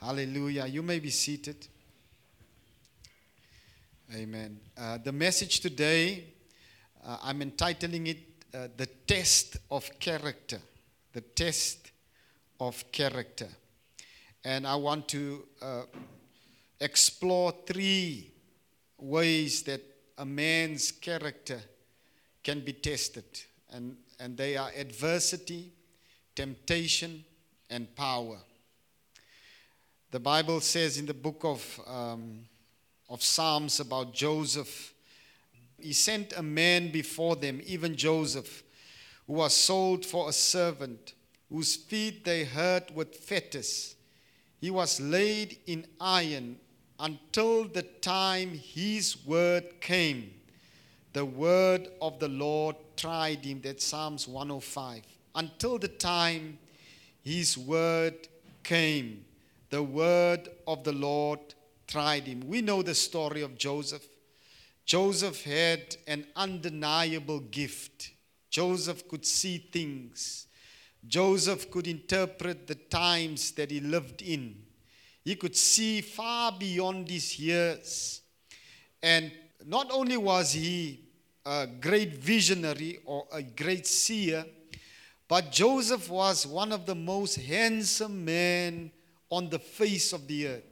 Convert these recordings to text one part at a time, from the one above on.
Hallelujah. You may be seated. Amen. Uh, the message today, uh, I'm entitling it uh, The Test of Character. The Test of Character. And I want to uh, explore three ways that a man's character can be tested. And, and they are adversity, temptation, and power. The Bible says in the book of, um, of Psalms about Joseph, he sent a man before them, even Joseph, who was sold for a servant, whose feet they hurt with fetters. He was laid in iron until the time his word came. The word of the Lord tried him. That's Psalms 105. Until the time his word came the word of the Lord tried him. We know the story of Joseph. Joseph had an undeniable gift. Joseph could see things. Joseph could interpret the times that he lived in. He could see far beyond his years. And not only was he a great visionary or a great seer, but Joseph was one of the most handsome men on the face of the earth.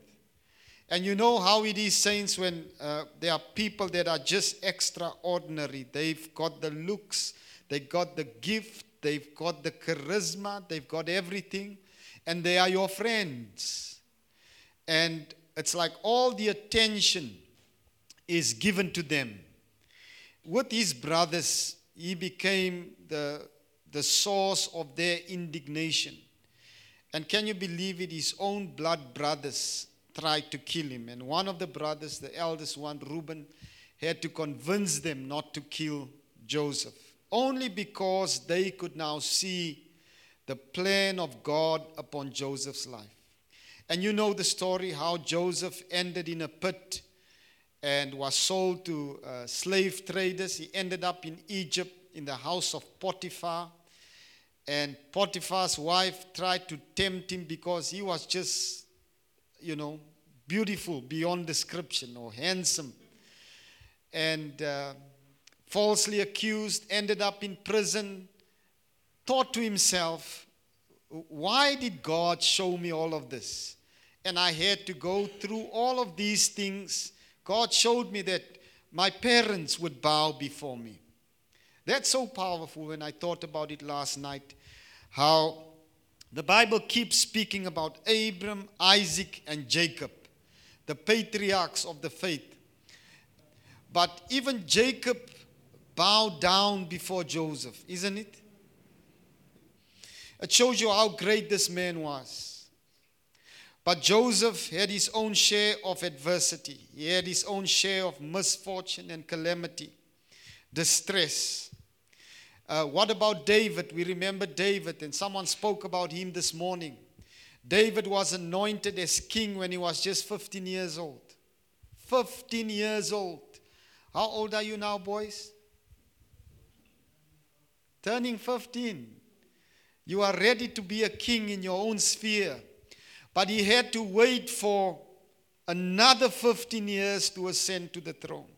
And you know how it is, saints, when uh, there are people that are just extraordinary. They've got the looks, they've got the gift, they've got the charisma, they've got everything, and they are your friends. And it's like all the attention is given to them. With his brothers, he became the, the source of their indignation. And can you believe it? His own blood brothers tried to kill him. And one of the brothers, the eldest one, Reuben, had to convince them not to kill Joseph. Only because they could now see the plan of God upon Joseph's life. And you know the story how Joseph ended in a pit and was sold to uh, slave traders. He ended up in Egypt in the house of Potiphar. And Potiphar's wife tried to tempt him because he was just, you know, beautiful beyond description or handsome. And uh, falsely accused, ended up in prison, thought to himself, why did God show me all of this? And I had to go through all of these things. God showed me that my parents would bow before me. That's so powerful when I thought about it last night how the Bible keeps speaking about Abram, Isaac, and Jacob, the patriarchs of the faith. But even Jacob bowed down before Joseph, isn't it? It shows you how great this man was. But Joseph had his own share of adversity, he had his own share of misfortune and calamity, distress. Uh, what about David? We remember David, and someone spoke about him this morning. David was anointed as king when he was just 15 years old. 15 years old. How old are you now, boys? Turning 15. You are ready to be a king in your own sphere. But he had to wait for another 15 years to ascend to the throne.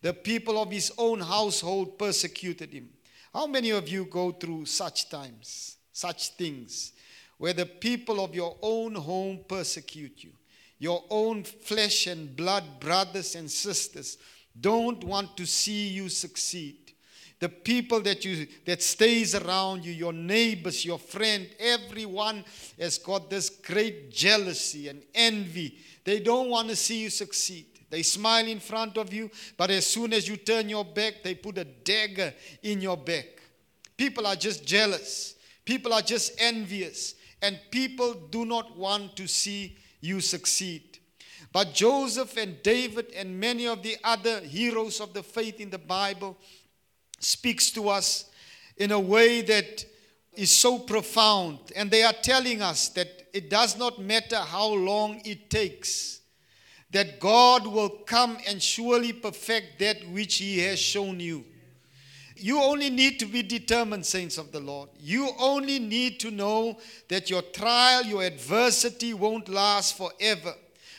The people of his own household persecuted him. How many of you go through such times, such things, where the people of your own home persecute you? Your own flesh and blood brothers and sisters don't want to see you succeed. The people that you that stays around you, your neighbors, your friend, everyone has got this great jealousy and envy. They don't want to see you succeed. They smile in front of you, but as soon as you turn your back, they put a dagger in your back. People are just jealous. People are just envious. And people do not want to see you succeed. But Joseph and David and many of the other heroes of the faith in the Bible speaks to us in a way that is so profound. And they are telling us that it does not matter how long it takes that God will come and surely perfect that which He has shown you. You only need to be determined, saints of the Lord. You only need to know that your trial, your adversity won't last forever,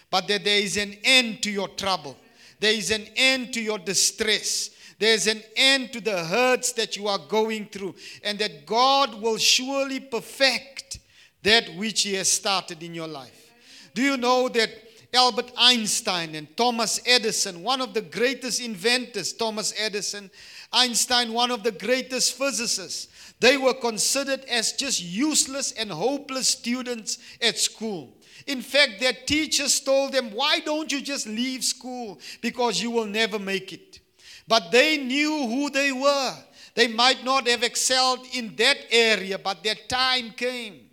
but that there is an end to your trouble. There is an end to your distress. There's an end to the hurts that you are going through, and that God will surely perfect that which He has started in your life. Do you know that Albert Einstein and Thomas Edison, one of the greatest inventors, Thomas Edison, Einstein, one of the greatest physicists, they were considered as just useless and hopeless students at school. In fact, their teachers told them, Why don't you just leave school? Because you will never make it. But they knew who they were. They might not have excelled in that area, but their time came.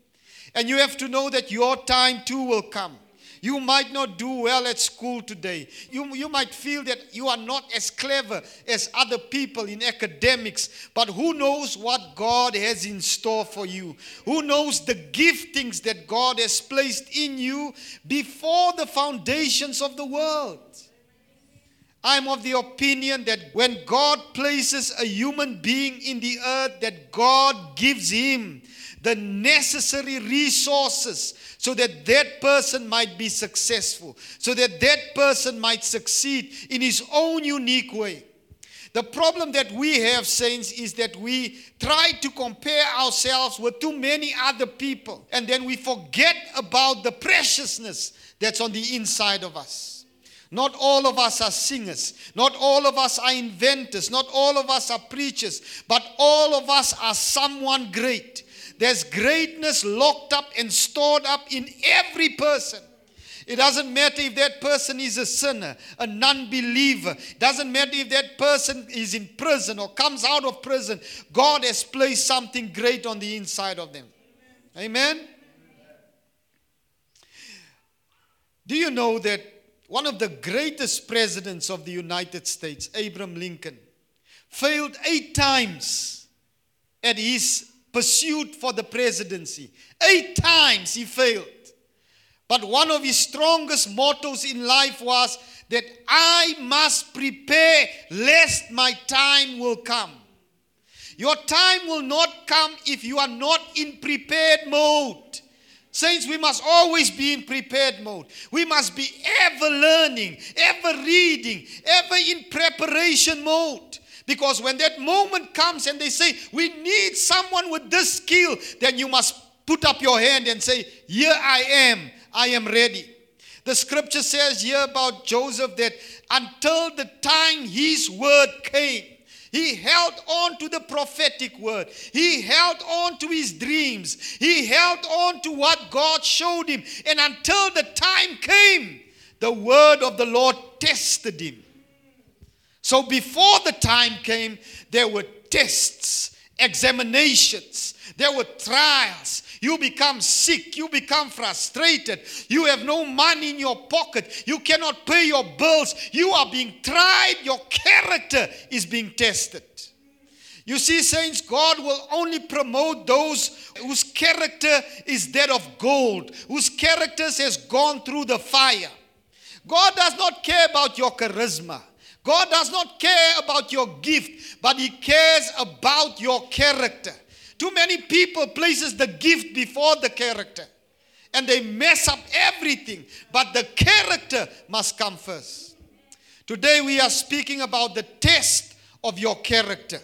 And you have to know that your time too will come. You might not do well at school today. You, you might feel that you are not as clever as other people in academics, but who knows what God has in store for you? Who knows the giftings that God has placed in you before the foundations of the world? I'm of the opinion that when God places a human being in the earth, that God gives him the necessary resources so that that person might be successful, so that that person might succeed in his own unique way. The problem that we have, saints, is that we try to compare ourselves with too many other people, and then we forget about the preciousness that's on the inside of us. Not all of us are singers. Not all of us are inventors. Not all of us are preachers. But all of us are someone great. There's greatness locked up and stored up in every person. It doesn't matter if that person is a sinner, a non believer. Doesn't matter if that person is in prison or comes out of prison. God has placed something great on the inside of them. Amen? Amen? Do you know that one of the greatest presidents of the United States, Abraham Lincoln, failed eight times at his pursuit for the presidency. Eight times he failed. But one of his strongest mottos in life was that I must prepare lest my time will come. Your time will not come if you are not in prepared mode. Saints, we must always be in prepared mode. We must be ever learning, ever reading, ever in preparation mode. Because when that moment comes and they say, We need someone with this skill, then you must put up your hand and say, Here I am, I am ready. The scripture says here about Joseph that until the time his word came, he held on to the prophetic word. He held on to his dreams. He held on to what God showed him. And until the time came, the word of the Lord tested him. So before the time came, there were tests, examinations, there were trials. You become sick, you become frustrated, you have no money in your pocket, you cannot pay your bills, you are being tried, your character is being tested. You see, saints, God will only promote those whose character is that of gold, whose characters has gone through the fire. God does not care about your charisma. God does not care about your gift, but he cares about your character. Too many people places the gift before the character and they mess up everything, but the character must come first. Today we are speaking about the test of your character.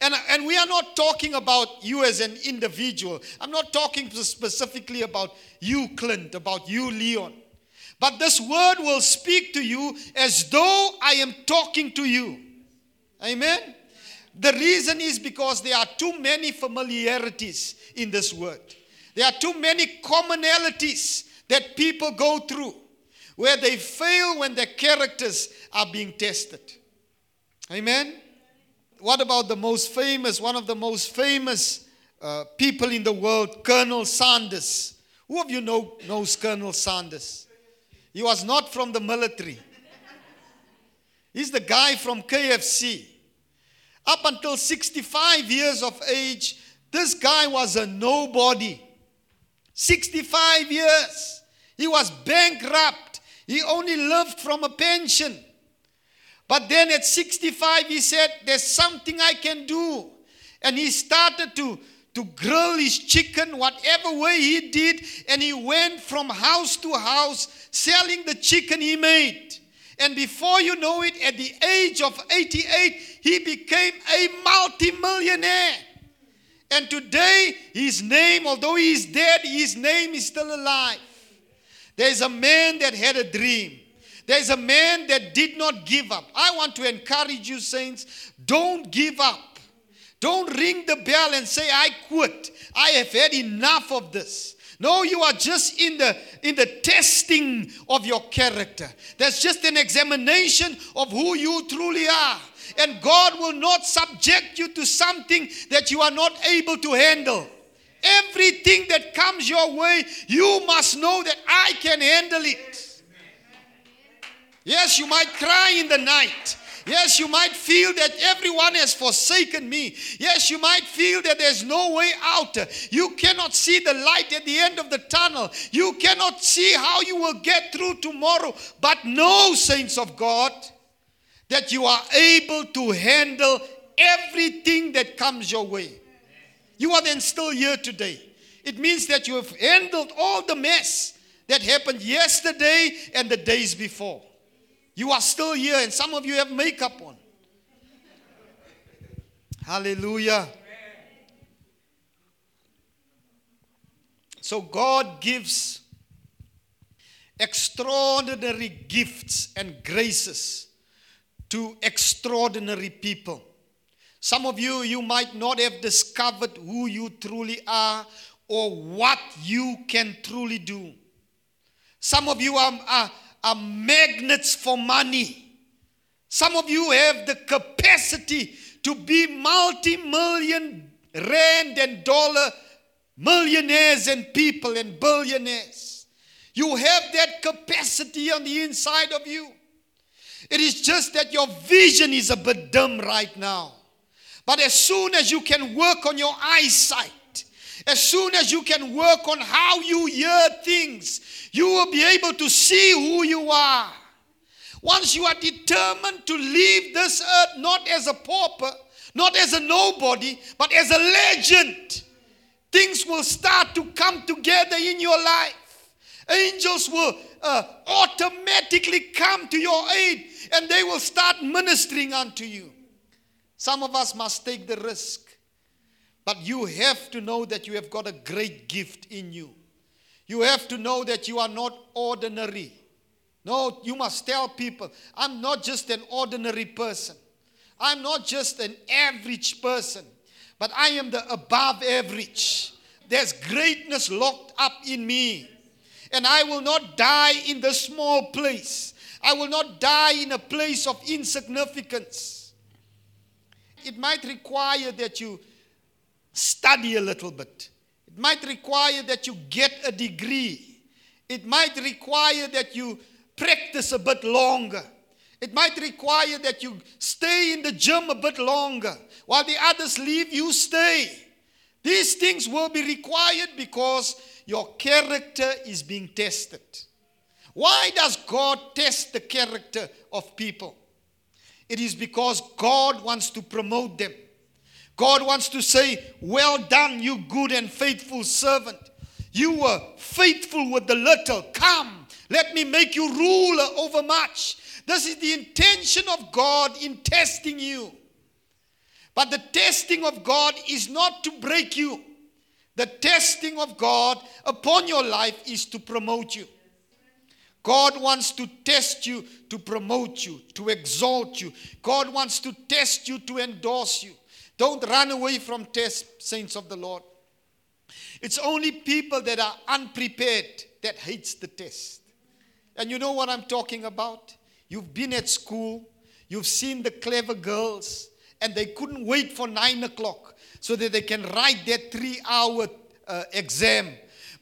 And, and we are not talking about you as an individual. I'm not talking specifically about you, Clint, about you, Leon. But this word will speak to you as though I am talking to you. Amen? The reason is because there are too many familiarities in this word. There are too many commonalities that people go through where they fail when their characters are being tested. Amen? What about the most famous, one of the most famous uh, people in the world, Colonel Sanders? Who of you know knows Colonel Sanders? He was not from the military. He's the guy from KFC. Up until 65 years of age, this guy was a nobody. 65 years. He was bankrupt. He only lived from a pension. But then at 65, he said, There's something I can do. And he started to, to grill his chicken, whatever way he did. And he went from house to house selling the chicken he made. And before you know it, at the age of 88, he became a multimillionaire. And today, his name, although he is dead, his name is still alive. There's a man that had a dream. There's a man that did not give up. I want to encourage you, saints, don't give up. Don't ring the bell and say, I quit. I have had enough of this. No, you are just in the in the testing of your character. That's just an examination of who you truly are. And God will not subject you to something that you are not able to handle. Everything that comes your way, you must know that I can handle it. Yes, you might cry in the night. Yes, you might feel that everyone has forsaken me. Yes, you might feel that there's no way out. You cannot see the light at the end of the tunnel. You cannot see how you will get through tomorrow. But know, saints of God, that you are able to handle everything that comes your way. You are then still here today. It means that you have handled all the mess that happened yesterday and the days before. You are still here, and some of you have makeup on. Hallelujah. So God gives extraordinary gifts and graces to extraordinary people. Some of you, you might not have discovered who you truly are or what you can truly do. Some of you are, are, are magnets for money. Some of you have the capacity to be multi million rand and dollar millionaires and people and billionaires. You have that capacity on the inside of you. It is just that your vision is a bit dim right now. But as soon as you can work on your eyesight, as soon as you can work on how you hear things, you will be able to see who you are. Once you are determined to leave this earth not as a pauper, not as a nobody, but as a legend, things will start to come together in your life. Angels will uh, automatically come to your aid and they will start ministering unto you. Some of us must take the risk. But you have to know that you have got a great gift in you. You have to know that you are not ordinary. No, you must tell people, I'm not just an ordinary person. I'm not just an average person, but I am the above average. There's greatness locked up in me. And I will not die in the small place. I will not die in a place of insignificance. It might require that you study a little bit. It might require that you get a degree. It might require that you practice a bit longer. It might require that you stay in the gym a bit longer. While the others leave, you stay. These things will be required because your character is being tested. Why does God test the character of people? It is because God wants to promote them. God wants to say, Well done, you good and faithful servant. You were faithful with the little. Come, let me make you ruler over much. This is the intention of God in testing you. But the testing of God is not to break you. The testing of God upon your life is to promote you. God wants to test you to promote you, to exalt you. God wants to test you to endorse you. Don't run away from tests, saints of the Lord. It's only people that are unprepared that hates the test. And you know what I'm talking about? You've been at school, you've seen the clever girls, and they couldn't wait for nine o'clock so that they can write their three hour uh, exam.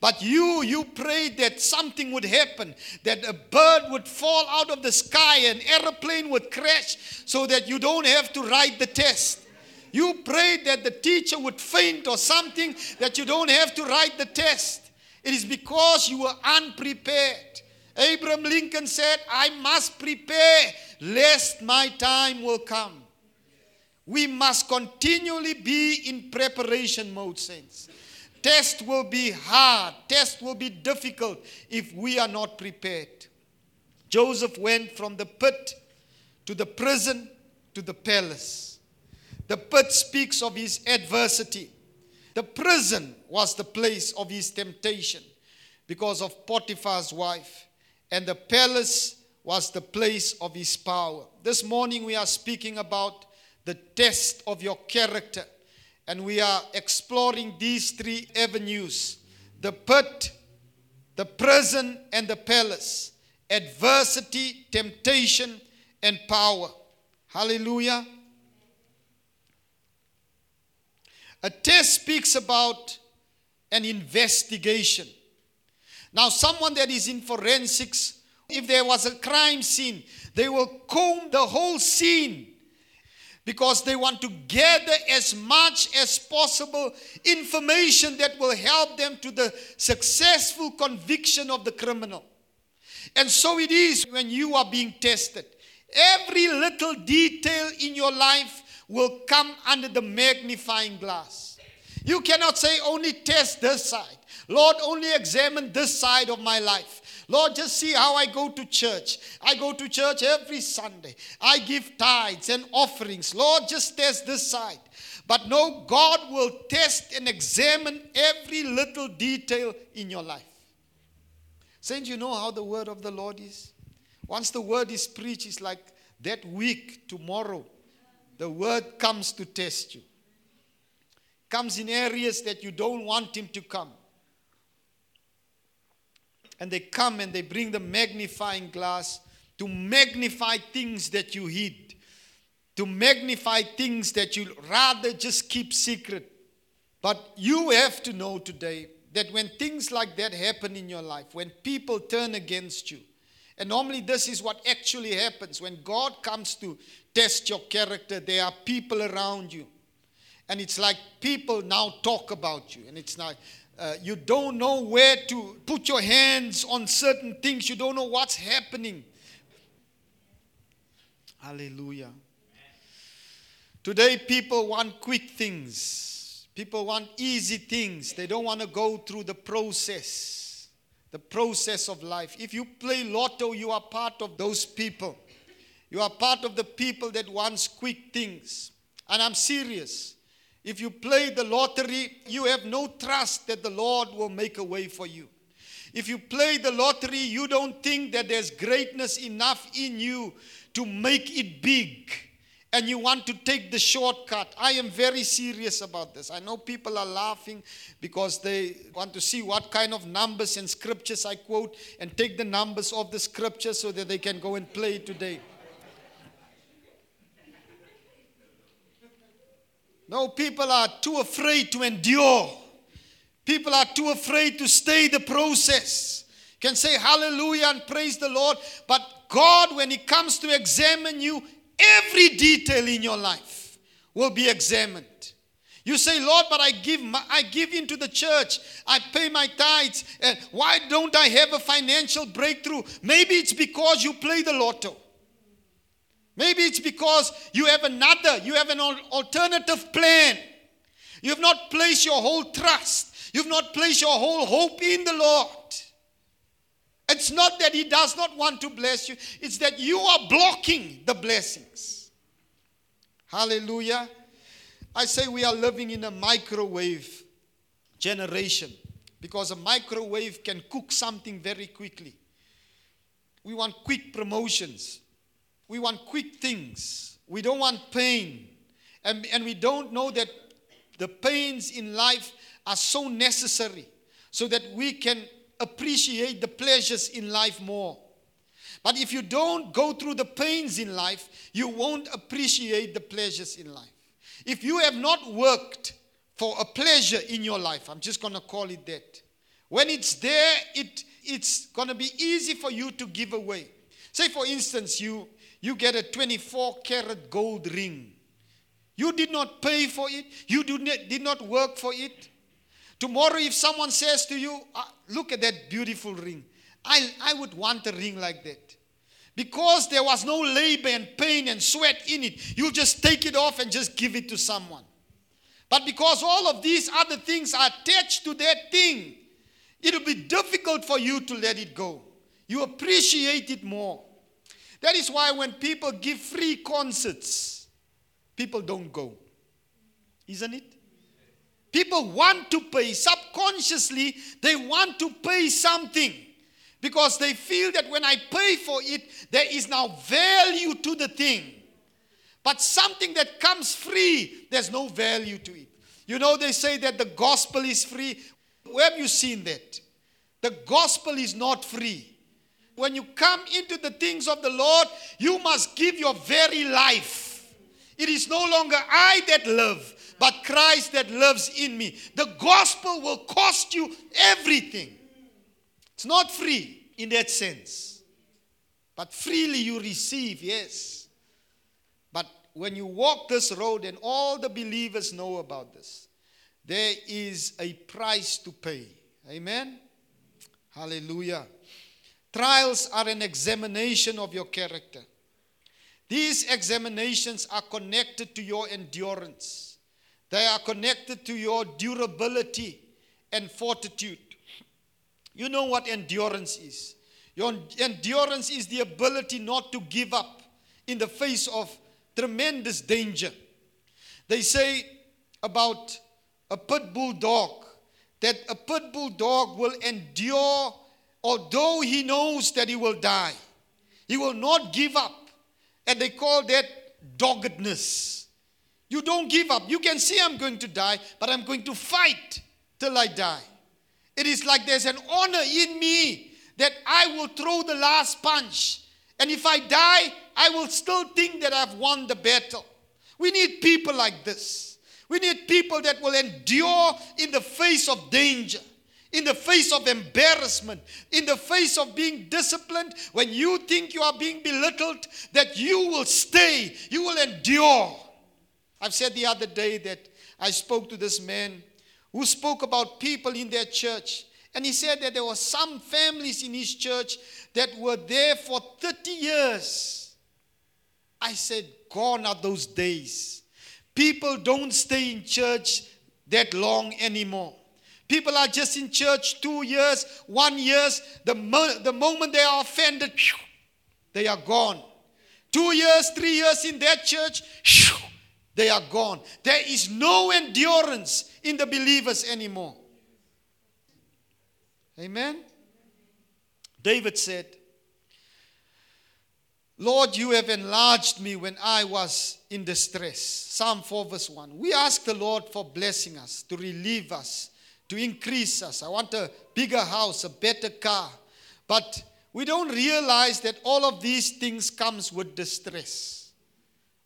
But you, you prayed that something would happen, that a bird would fall out of the sky, an aeroplane would crash, so that you don't have to write the test. You prayed that the teacher would faint or something, that you don't have to write the test. It is because you were unprepared. Abraham Lincoln said, I must prepare lest my time will come. We must continually be in preparation mode, saints. Test will be hard, test will be difficult if we are not prepared. Joseph went from the pit to the prison to the palace. The pit speaks of his adversity. The prison was the place of his temptation because of Potiphar's wife, and the palace was the place of his power. This morning we are speaking about the test of your character, and we are exploring these three avenues the pit, the prison, and the palace adversity, temptation, and power. Hallelujah. A test speaks about an investigation. Now, someone that is in forensics, if there was a crime scene, they will comb the whole scene because they want to gather as much as possible information that will help them to the successful conviction of the criminal. And so it is when you are being tested. Every little detail in your life will come under the magnifying glass. You cannot say, only test this side. Lord, only examine this side of my life. Lord, just see how I go to church. I go to church every Sunday. I give tithes and offerings. Lord, just test this side. But no, God will test and examine every little detail in your life. Saints, you know how the word of the Lord is? Once the word is preached, it's like that week, tomorrow, the word comes to test you. Comes in areas that you don't want him to come. And they come and they bring the magnifying glass to magnify things that you hid, to magnify things that you rather just keep secret. But you have to know today that when things like that happen in your life, when people turn against you, and normally, this is what actually happens. When God comes to test your character, there are people around you. And it's like people now talk about you. And it's like uh, you don't know where to put your hands on certain things, you don't know what's happening. Hallelujah. Today, people want quick things, people want easy things, they don't want to go through the process the process of life. If you play lotto, you are part of those people. You are part of the people that wants quick things. And I'm serious. If you play the lottery, you have no trust that the Lord will make a way for you. If you play the lottery, you don't think that there's greatness enough in you to make it big and you want to take the shortcut. I am very serious about this. I know people are laughing because they want to see what kind of numbers and scriptures I quote and take the numbers of the scripture so that they can go and play today. No, people are too afraid to endure. People are too afraid to stay the process. Can say hallelujah and praise the Lord, but God, when He comes to examine you, Every detail in your life will be examined. You say, Lord, but I give, my, I give into the church. I pay my tithes. And why don't I have a financial breakthrough? Maybe it's because you play the lotto. Maybe it's because you have another, you have an alternative plan. You have not placed your whole trust. You've not placed your whole hope in the Lord. It's not that He does not want to bless you, it's that you are blocking the blessings. Hallelujah. I say we are living in a microwave generation because a microwave can cook something very quickly. We want quick promotions, we want quick things, we don't want pain. And, and we don't know that the pains in life are so necessary so that we can appreciate the pleasures in life more. But if you don't go through the pains in life, you won't appreciate the pleasures in life. If you have not worked for a pleasure in your life, I'm just going to call it that. When it's there, it, it's going to be easy for you to give away. Say, for instance, you, you get a 24 karat gold ring. You did not pay for it, you did not, work for it. Tomorrow, if someone says to you, "Ah, Look at that beautiful ring, I, I would want a ring like that. Because there was no labor and pain and sweat in it, you just take it off and just give it to someone. But because all of these other things are attached to that thing, it'll be difficult for you to let it go. You appreciate it more. That is why when people give free concerts, people don't go. Isn't it? People want to pay. Subconsciously, they want to pay something because they feel that when I pay for it, there is now value to the thing. But something that comes free, there's no value to it. You know, they say that the gospel is free. Where have you seen that? The gospel is not free. When you come into the things of the Lord, you must give your very life. It is no longer I that live, but Christ that lives in me. The gospel will cost you everything. It's not free in that sense. But freely you receive, yes. But when you walk this road, and all the believers know about this, there is a price to pay. Amen? Hallelujah. Trials are an examination of your character. These examinations are connected to your endurance. They are connected to your durability and fortitude. You know what endurance is. Your endurance is the ability not to give up in the face of tremendous danger. They say about a pit bull dog that a pit bull dog will endure although he knows that he will die. He will not give up. And they call that doggedness. You don't give up. You can see I'm going to die, but I'm going to fight till I die. It is like there's an honor in me that I will throw the last punch. And if I die, I will still think that I've won the battle. We need people like this. We need people that will endure in the face of danger, in the face of embarrassment, in the face of being disciplined. When you think you are being belittled, that you will stay, you will endure. I've said the other day that I spoke to this man who spoke about people in their church. And he said that there were some families in his church that were there for 30 years. I said, gone are those days. People don't stay in church that long anymore. People are just in church two years, one years. The, mo- the moment they are offended, they are gone. Two years, three years in that church, they are gone. There is no endurance in the believers anymore. Amen. David said, Lord, you have enlarged me when I was in distress. Psalm 4, verse 1. We ask the Lord for blessing us, to relieve us, to increase us. I want a bigger house, a better car. But we don't realize that all of these things comes with distress.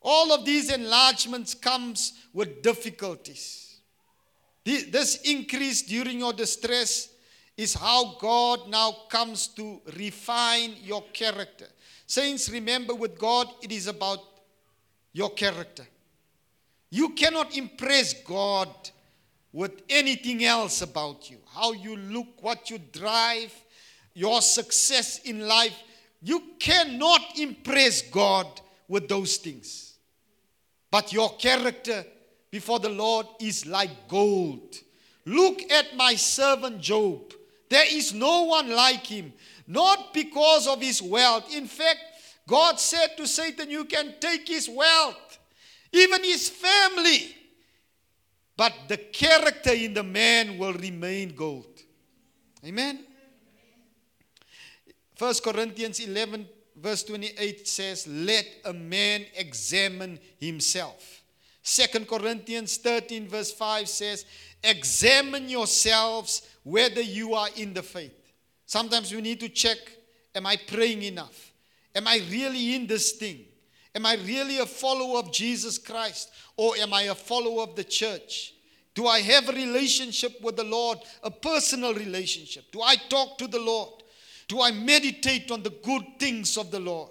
All of these enlargements comes with difficulties. This increase during your distress is how God now comes to refine your character. Saints, remember with God, it is about your character. You cannot impress God with anything else about you. How you look, what you drive, your success in life. You cannot impress God with those things. But your character before the Lord is like gold. Look at my servant Job. There is no one like him, not because of his wealth. In fact, God said to Satan, You can take his wealth, even his family. But the character in the man will remain gold. Amen. 1 Corinthians 11 verse 28 says, Let a man examine himself. Second Corinthians 13, verse 5 says, Examine yourselves whether you are in the faith. Sometimes we need to check Am I praying enough? Am I really in this thing? Am I really a follower of Jesus Christ? Or am I a follower of the church? Do I have a relationship with the Lord, a personal relationship? Do I talk to the Lord? Do I meditate on the good things of the Lord?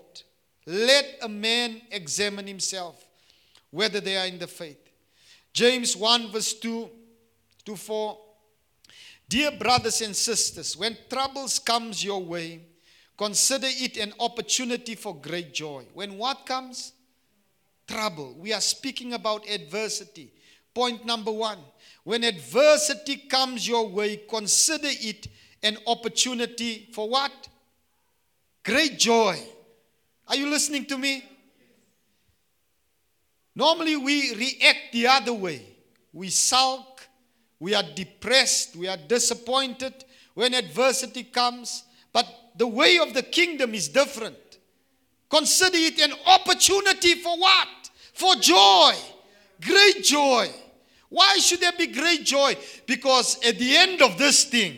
Let a man examine himself whether they are in the faith. James 1, verse 2 to 4 Dear brothers and sisters, when troubles comes your way, consider it an opportunity for great joy. When what comes? Trouble. We are speaking about adversity. Point number 1. When adversity comes your way, consider it an opportunity for what? Great joy. Are you listening to me? Normally we react the other way. We sulk, we are depressed, we are disappointed when adversity comes. But the way of the kingdom is different. Consider it an opportunity for what? For joy. Great joy. Why should there be great joy? Because at the end of this thing,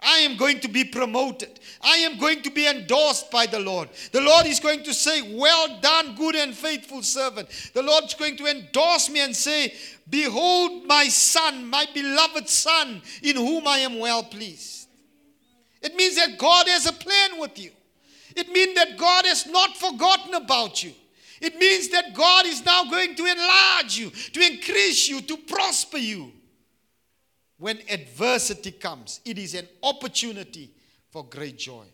I am going to be promoted. I am going to be endorsed by the Lord. The Lord is going to say, Well done, good and faithful servant. The Lord is going to endorse me and say, Behold, my son, my beloved son, in whom I am well pleased. It means that God has a plan with you. It means that God has not forgotten about you. It means that God is now going to enlarge you, to increase you, to prosper you. When adversity comes, it is an opportunity for great joy.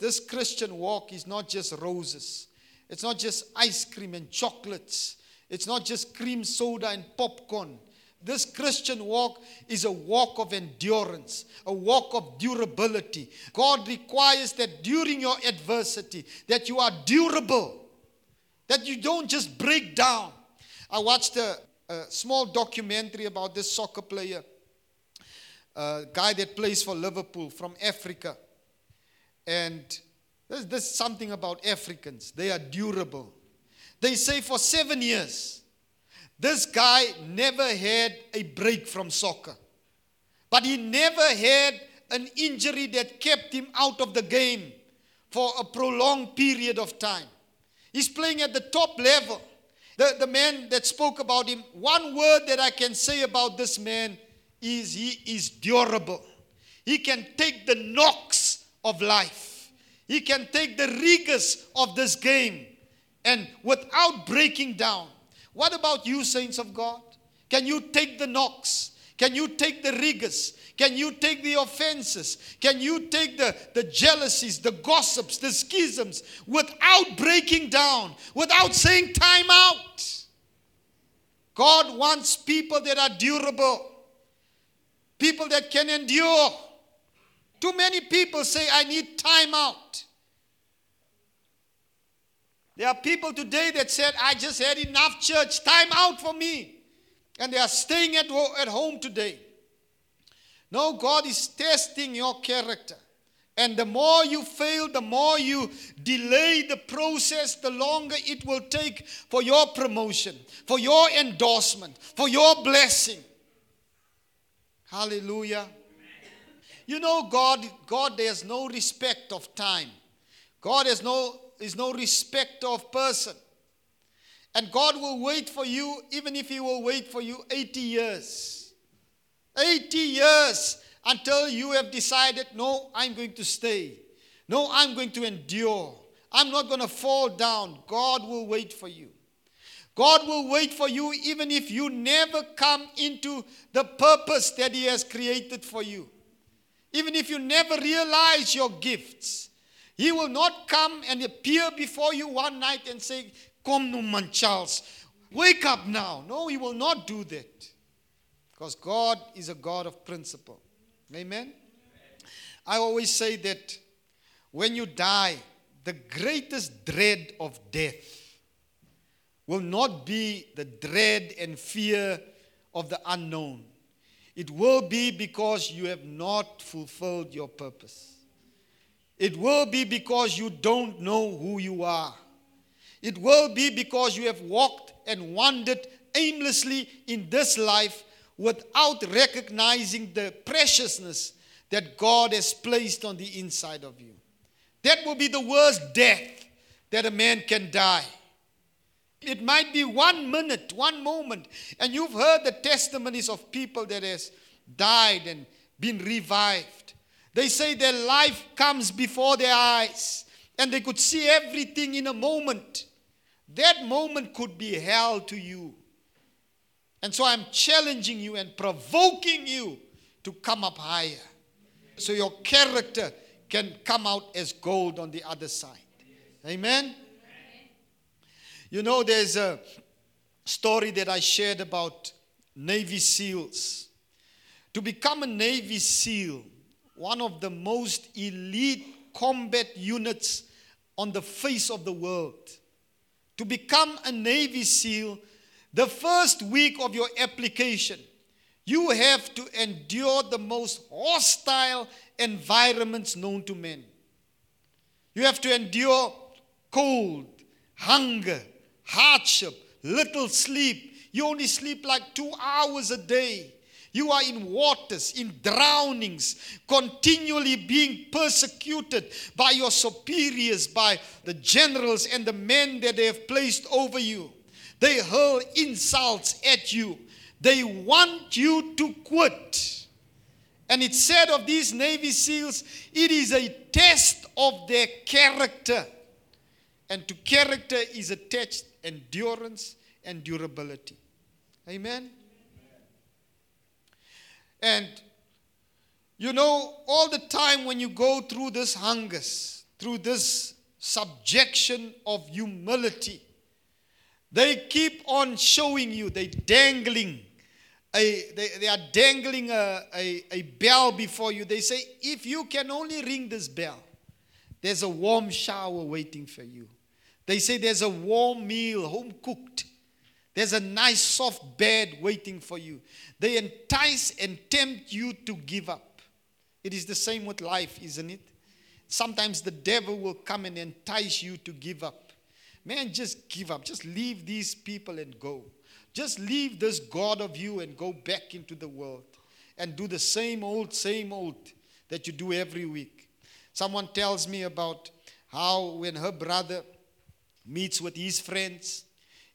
This Christian walk is not just roses, it's not just ice cream and chocolates, it's not just cream soda and popcorn. This Christian walk is a walk of endurance, a walk of durability. God requires that during your adversity that you are durable, that you don't just break down. I watched a, a small documentary about this soccer player, a guy that plays for Liverpool from Africa. And there's, there's something about Africans, they are durable. They say for seven years, this guy never had a break from soccer. But he never had an injury that kept him out of the game for a prolonged period of time. He's playing at the top level. The, the man that spoke about him, one word that I can say about this man is he is durable. He can take the knocks of life, he can take the rigors of this game, and without breaking down, what about you, saints of God? Can you take the knocks? Can you take the rigors? Can you take the offenses? Can you take the, the jealousies, the gossips, the schisms without breaking down, without saying time out? God wants people that are durable, people that can endure. Too many people say, I need time out. There are people today that said, I just had enough church, time out for me. And they are staying at, at home today. No, God is testing your character. And the more you fail, the more you delay the process, the longer it will take for your promotion, for your endorsement, for your blessing. Hallelujah. You know, God, God, there's no respect of time. God has no is no respect of person. And God will wait for you, even if He will wait for you 80 years. 80 years until you have decided, no, I'm going to stay. No, I'm going to endure. I'm not going to fall down. God will wait for you. God will wait for you even if you never come into the purpose that He has created for you. Even if you never realize your gifts. He will not come and appear before you one night and say, Come, no man, Charles, wake up now. No, he will not do that. Because God is a God of principle. Amen? I always say that when you die, the greatest dread of death will not be the dread and fear of the unknown. It will be because you have not fulfilled your purpose. It will be because you don't know who you are. It will be because you have walked and wandered aimlessly in this life without recognizing the preciousness that God has placed on the inside of you. That will be the worst death that a man can die. It might be one minute, one moment, and you've heard the testimonies of people that has died and been revived. They say their life comes before their eyes and they could see everything in a moment. That moment could be hell to you. And so I'm challenging you and provoking you to come up higher. So your character can come out as gold on the other side. Amen? You know, there's a story that I shared about Navy SEALs. To become a Navy SEAL, one of the most elite combat units on the face of the world, to become a Navy SEAL, the first week of your application, you have to endure the most hostile environments known to men. You have to endure cold, hunger, hardship, little sleep. You only sleep like two hours a day. You are in waters, in drownings, continually being persecuted by your superiors, by the generals and the men that they have placed over you. They hurl insults at you. They want you to quit. And it said of these Navy SEALs, it is a test of their character. And to character is attached endurance and durability. Amen? And you know, all the time when you go through this hungers, through this subjection of humility, they keep on showing you, they dangling. A, they, they are dangling a, a, a bell before you. They say, if you can only ring this bell, there's a warm shower waiting for you. They say there's a warm meal, home cooked. There's a nice soft bed waiting for you. They entice and tempt you to give up. It is the same with life, isn't it? Sometimes the devil will come and entice you to give up. Man, just give up. Just leave these people and go. Just leave this God of you and go back into the world and do the same old, same old that you do every week. Someone tells me about how when her brother meets with his friends,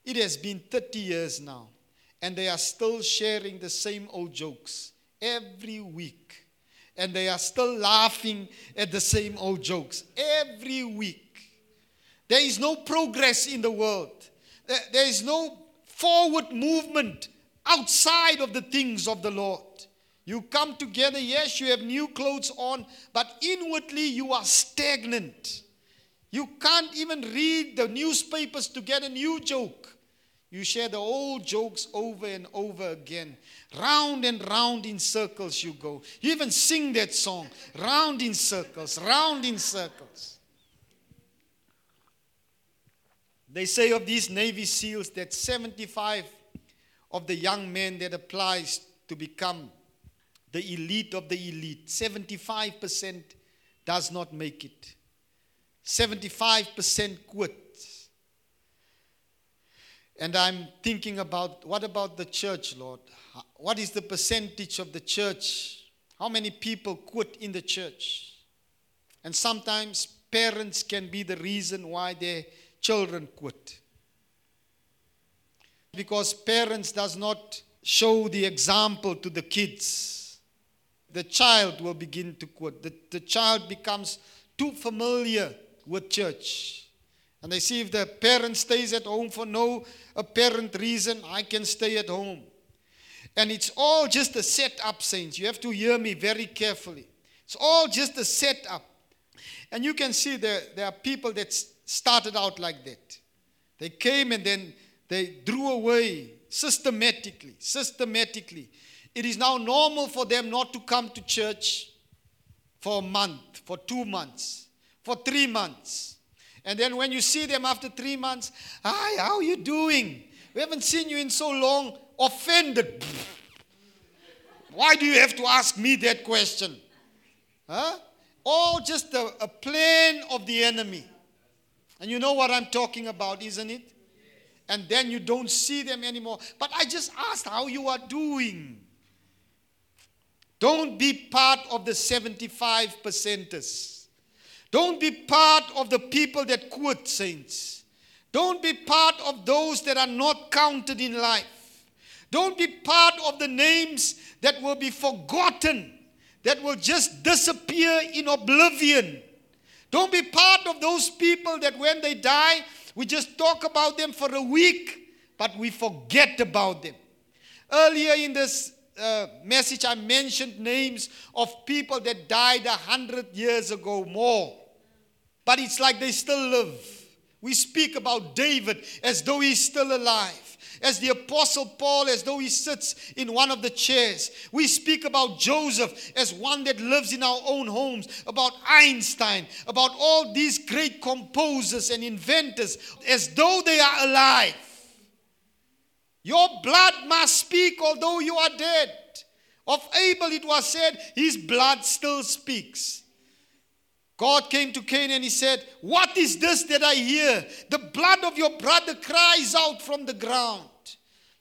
it has been 30 years now, and they are still sharing the same old jokes every week. And they are still laughing at the same old jokes every week. There is no progress in the world. There is no forward movement outside of the things of the Lord. You come together, yes, you have new clothes on, but inwardly you are stagnant. You can't even read the newspapers to get a new joke. You share the old jokes over and over again. Round and round in circles you go. You even sing that song. Round in circles, round in circles. They say of these Navy SEALs that 75 of the young men that applies to become the elite of the elite, 75% does not make it. 75% quit. And I'm thinking about what about the church, Lord? What is the percentage of the church? How many people quit in the church? And sometimes parents can be the reason why their children quit because parents does not show the example to the kids the child will begin to quit the, the child becomes too familiar with church and they see if the parent stays at home for no apparent reason i can stay at home and it's all just a setup saints you have to hear me very carefully it's all just a setup and you can see there, there are people that started out like that. They came and then they drew away systematically, systematically. It is now normal for them not to come to church for a month, for two months, for three months. And then when you see them after three months, hi, how are you doing? We haven't seen you in so long. Offended. Why do you have to ask me that question? Huh? All just a, a plan of the enemy. And you know what I'm talking about, isn't it? And then you don't see them anymore. But I just asked how you are doing. Don't be part of the 75 percenters. Don't be part of the people that quit, saints. Don't be part of those that are not counted in life. Don't be part of the names that will be forgotten, that will just disappear in oblivion. Don't be part of those people that when they die, we just talk about them for a week, but we forget about them. Earlier in this uh, message, I mentioned names of people that died a hundred years ago more. But it's like they still live. We speak about David as though he's still alive as the Apostle Paul, as though he sits in one of the chairs. We speak about Joseph as one that lives in our own homes, about Einstein, about all these great composers and inventors, as though they are alive. Your blood must speak, although you are dead. Of Abel, it was said, his blood still speaks. God came to Cain and he said, What is this that I hear? The blood of your brother cries out from the ground.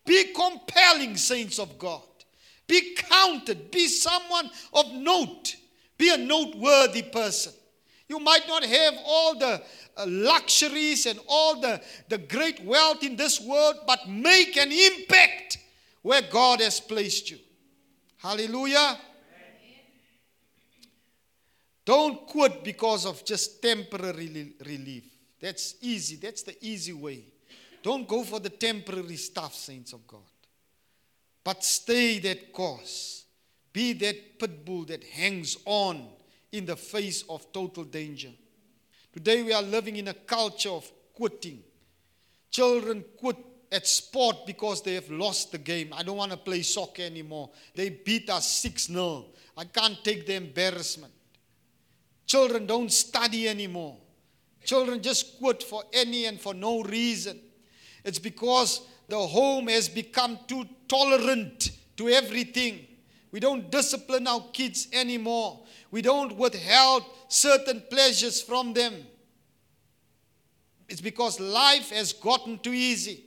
Be compelling, saints of God. Be counted. Be someone of note. Be a noteworthy person. You might not have all the uh, luxuries and all the, the great wealth in this world, but make an impact where God has placed you. Hallelujah. Don't quit because of just temporary relief. That's easy. That's the easy way. Don't go for the temporary stuff, saints of God. But stay that course. Be that pit bull that hangs on in the face of total danger. Today we are living in a culture of quitting. Children quit at sport because they have lost the game. I don't want to play soccer anymore. They beat us 6 0. I can't take the embarrassment. Children don't study anymore. Children just quit for any and for no reason. It's because the home has become too tolerant to everything. We don't discipline our kids anymore. We don't withhold certain pleasures from them. It's because life has gotten too easy.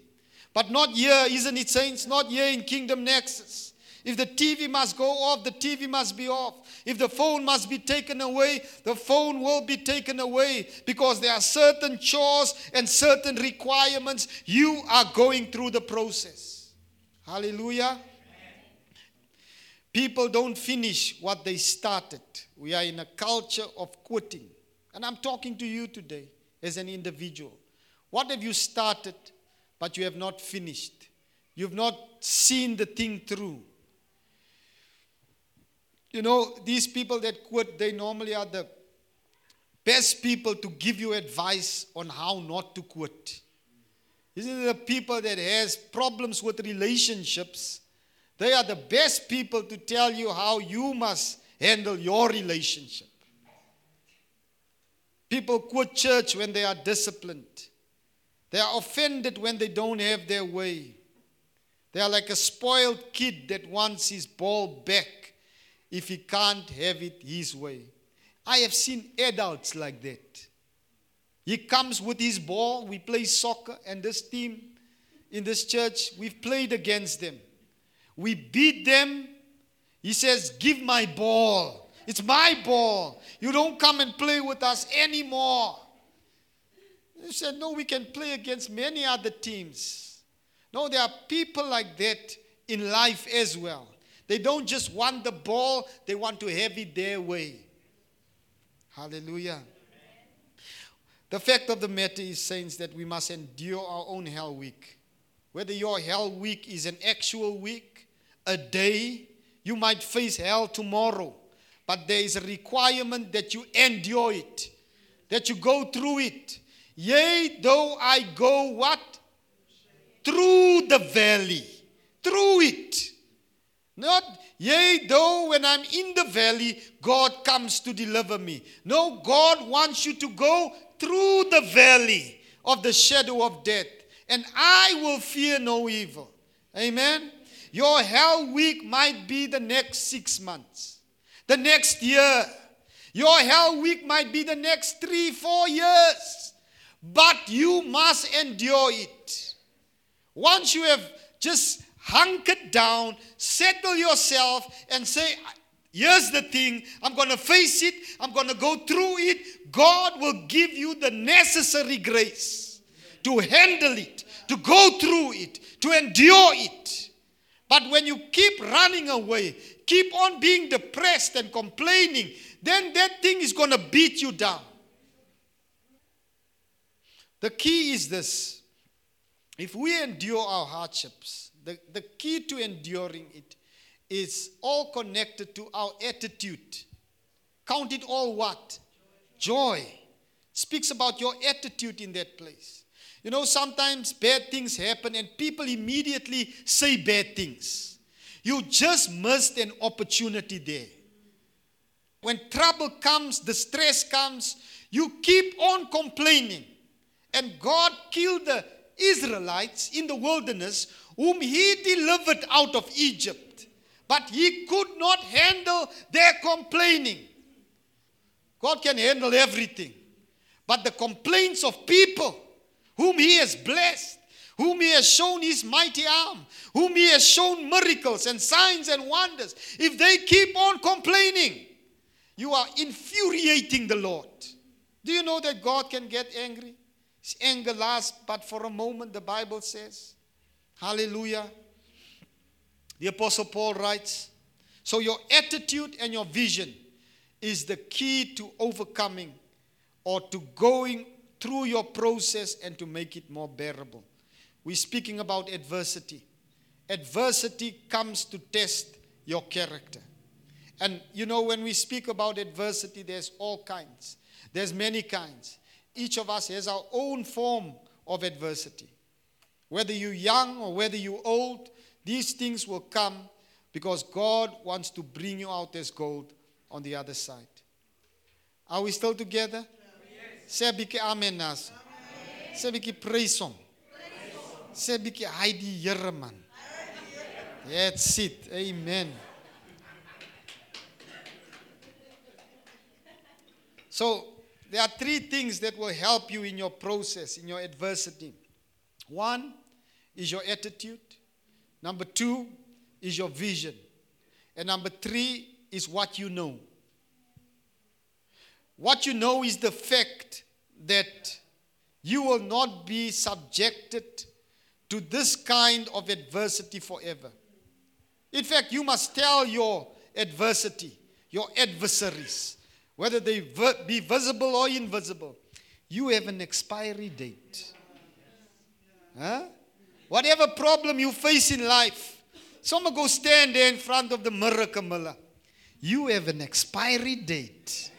But not here, isn't it, saints? Not here in Kingdom Nexus. If the TV must go off, the TV must be off. If the phone must be taken away, the phone will be taken away because there are certain chores and certain requirements. You are going through the process. Hallelujah. People don't finish what they started. We are in a culture of quitting. And I'm talking to you today as an individual. What have you started, but you have not finished? You've not seen the thing through. You know, these people that quit, they normally are the best people to give you advice on how not to quit. Isn't it the people that has problems with relationships? They are the best people to tell you how you must handle your relationship. People quit church when they are disciplined. They are offended when they don't have their way. They are like a spoiled kid that wants his ball back if he can't have it his way. I have seen adults like that. He comes with his ball. We play soccer, and this team in this church, we've played against them. We beat them. He says, Give my ball. It's my ball. You don't come and play with us anymore. He said, No, we can play against many other teams. No, there are people like that in life as well. They don't just want the ball, they want to have it their way. Hallelujah. The fact of the matter is, saints, that we must endure our own hell week. Whether your hell week is an actual week, a day, you might face hell tomorrow. But there is a requirement that you endure it, that you go through it. Yea, though I go what? Through the valley. Through it. Not, yea, though when I'm in the valley, God comes to deliver me. No, God wants you to go through the valley of the shadow of death, and I will fear no evil. Amen. Your hell week might be the next six months, the next year. Your hell week might be the next three, four years, but you must endure it. Once you have just hunker down, settle yourself, and say, Here's the thing, I'm going to face it, I'm going to go through it. God will give you the necessary grace to handle it, to go through it, to endure it. But when you keep running away, keep on being depressed and complaining, then that thing is going to beat you down. The key is this if we endure our hardships, the, the key to enduring it is all connected to our attitude. Count it all what? Joy. Speaks about your attitude in that place. You know, sometimes bad things happen and people immediately say bad things. You just missed an opportunity there. When trouble comes, the stress comes, you keep on complaining. And God killed the Israelites in the wilderness, whom He delivered out of Egypt. But He could not handle their complaining. God can handle everything. But the complaints of people whom He has blessed, whom He has shown His mighty arm, whom He has shown miracles and signs and wonders, if they keep on complaining, you are infuriating the Lord. Do you know that God can get angry? His anger lasts but for a moment, the Bible says. Hallelujah. The Apostle Paul writes So your attitude and your vision is the key to overcoming or to going through your process and to make it more bearable. We're speaking about adversity. Adversity comes to test your character. And you know, when we speak about adversity, there's all kinds, there's many kinds. Each of us has our own form of adversity. Whether you're young or whether you're old, these things will come because God wants to bring you out as gold on the other side. Are we still together? 'n bietjie amen nas. Bietjie prys hom. Sê 'n bietjie hy die Here man. That's it. Amen. So, there are three things that will help you in your process, in your adversity. One is your attitude. Number two is your vision. And number three is what you know. What you know is the fact that you will not be subjected to this kind of adversity forever. In fact, you must tell your adversity, your adversaries, whether they be visible or invisible, you have an expiry date. Huh? Whatever problem you face in life, someone go stand there in front of the mirror, Camilla. You have an expiry date.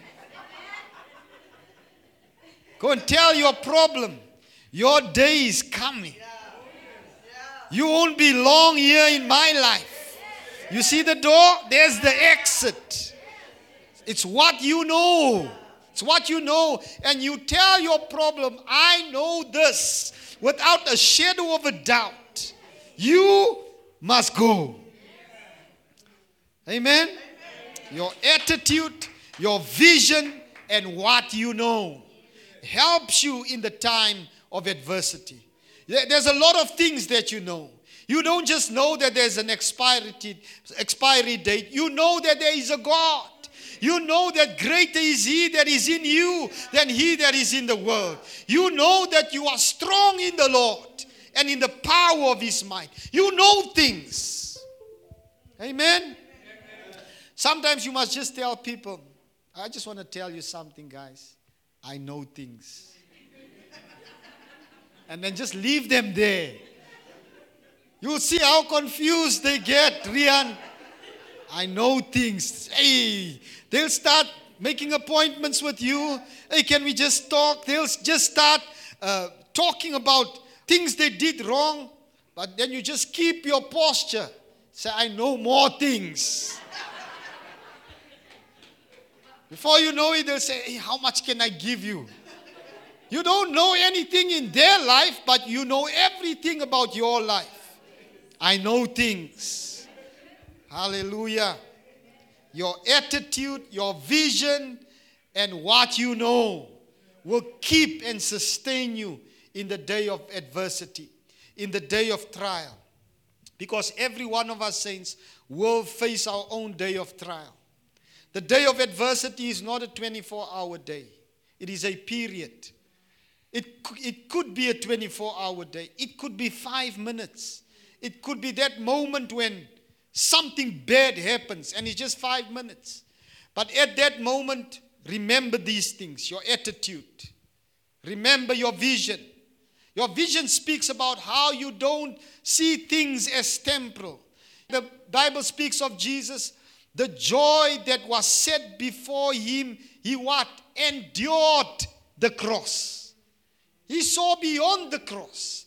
Go and tell your problem. Your day is coming. You won't be long here in my life. You see the door? There's the exit. It's what you know. It's what you know. And you tell your problem, I know this without a shadow of a doubt. You must go. Amen? Your attitude, your vision, and what you know helps you in the time of adversity. There's a lot of things that you know. You don't just know that there's an expiry, expiry date, you know that there is a God. You know that greater is He that is in you than He that is in the world. You know that you are strong in the Lord and in the power of His might. You know things. Amen. Sometimes you must just tell people, I just want to tell you something, guys. I know things. and then just leave them there. You'll see how confused they get, Rian. I know things. Hey, they'll start making appointments with you. Hey, can we just talk? They'll just start uh, talking about things they did wrong. But then you just keep your posture. Say, I know more things. Before you know it, they'll say, hey, How much can I give you? You don't know anything in their life, but you know everything about your life. I know things. Hallelujah. Your attitude, your vision, and what you know will keep and sustain you in the day of adversity, in the day of trial. Because every one of us saints will face our own day of trial. The day of adversity is not a 24 hour day, it is a period. It, it could be a 24 hour day, it could be five minutes, it could be that moment when something bad happens and it's just five minutes. But at that moment, remember these things your attitude, remember your vision. Your vision speaks about how you don't see things as temporal. The Bible speaks of Jesus, the joy that was set before him, he what? Endured the cross. He saw beyond the cross.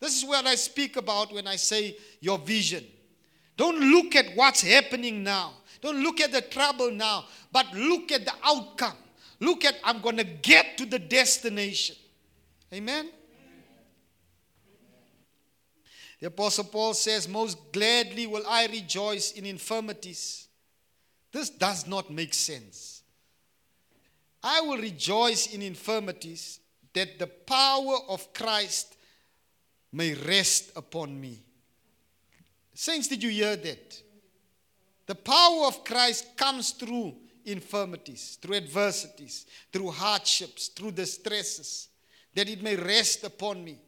This is what I speak about when I say your vision. Don't look at what's happening now. Don't look at the trouble now, but look at the outcome. Look at, I'm going to get to the destination. Amen? The Apostle Paul says, Most gladly will I rejoice in infirmities. This does not make sense. I will rejoice in infirmities that the power of Christ may rest upon me. Saints, did you hear that? The power of Christ comes through infirmities, through adversities, through hardships, through distresses, that it may rest upon me.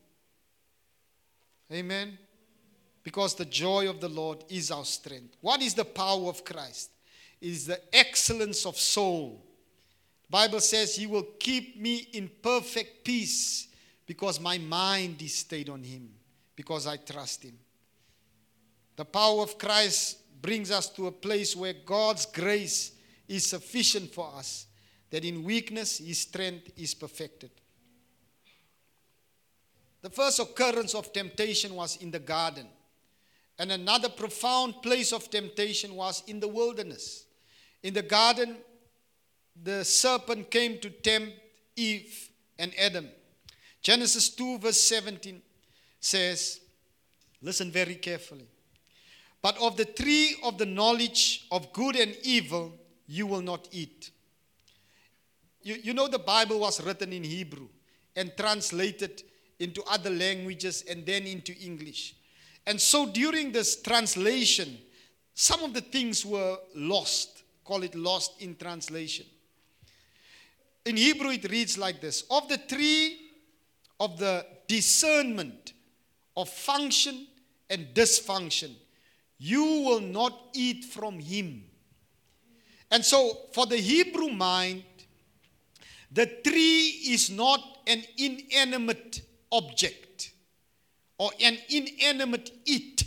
Amen. Because the joy of the Lord is our strength. What is the power of Christ? It is the excellence of soul. The Bible says he will keep me in perfect peace because my mind is stayed on him, because I trust him. The power of Christ brings us to a place where God's grace is sufficient for us, that in weakness his strength is perfected. The first occurrence of temptation was in the garden, and another profound place of temptation was in the wilderness. In the garden, the serpent came to tempt Eve and Adam. Genesis 2, verse 17 says, Listen very carefully. But of the tree of the knowledge of good and evil you will not eat. You, you know, the Bible was written in Hebrew and translated into other languages and then into English. And so during this translation, some of the things were lost. Call it lost in translation. In Hebrew, it reads like this Of the tree of the discernment of function and dysfunction, you will not eat from him. And so, for the Hebrew mind, the tree is not an inanimate object or an inanimate it.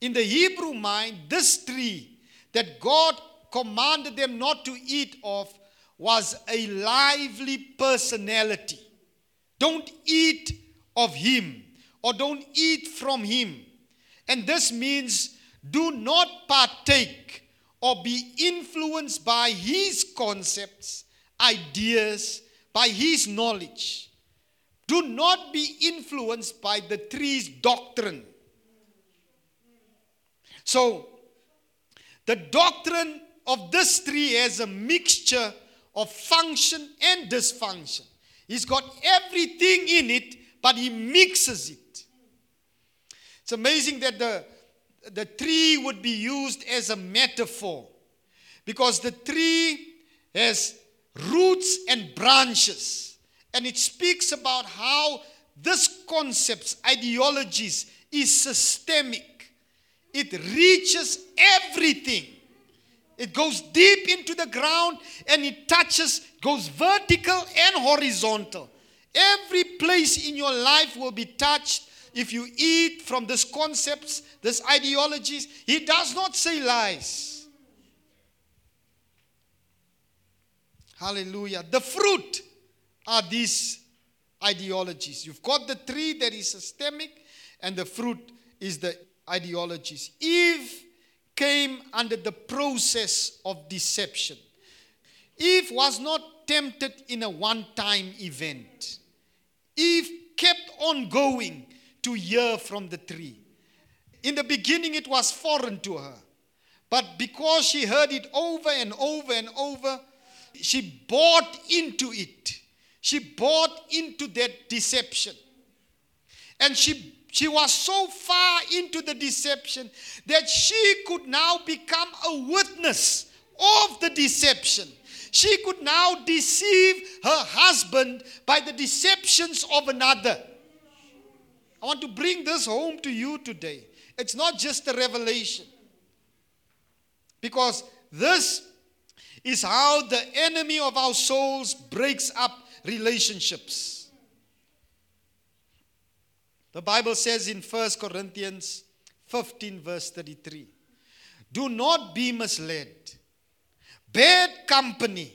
In the Hebrew mind, this tree that God commanded them not to eat of was a lively personality. Don't eat of him or don't eat from him. And this means do not partake or be influenced by his concepts, ideas, by his knowledge. Do not be influenced by the tree's doctrine. So, the doctrine of this tree has a mixture of function and dysfunction. He's got everything in it, but he mixes it. It's amazing that the, the tree would be used as a metaphor because the tree has roots and branches. And it speaks about how this concepts, ideologies, is systemic. It reaches everything. It goes deep into the ground and it touches, goes vertical and horizontal. Every place in your life will be touched if you eat from these concepts, these ideologies, he does not say lies. Hallelujah. The fruit are these ideologies. You've got the tree that is systemic, and the fruit is the ideologies. Eve came under the process of deception. Eve was not tempted in a one time event. Eve kept on going to hear from the tree. In the beginning, it was foreign to her. But because she heard it over and over and over, she bought into it. She bought into that deception. And she, she was so far into the deception that she could now become a witness of the deception. She could now deceive her husband by the deceptions of another. I want to bring this home to you today. It's not just a revelation. Because this is how the enemy of our souls breaks up relationships. The Bible says in 1 Corinthians 15, verse 33. Do not be misled. Bad company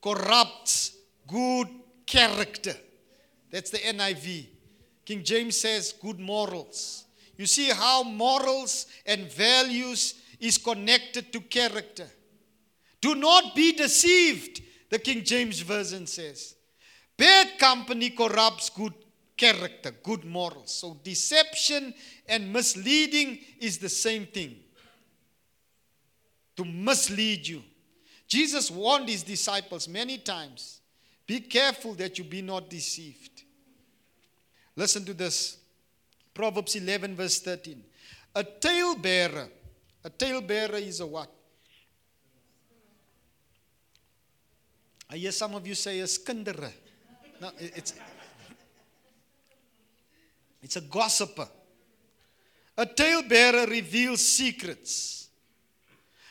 corrupts good character. That's the NIV. King James says good morals. You see how morals and values is connected to character. Do not be deceived, the King James Version says. Bad company corrupts good character, good morals. So deception and misleading is the same thing. To mislead you. Jesus warned his disciples many times be careful that you be not deceived. Listen to this Proverbs 11, verse 13. A talebearer, a talebearer is a what? I hear some of you say a skindere. No, it's, it's a gossiper. A talebearer reveals secrets.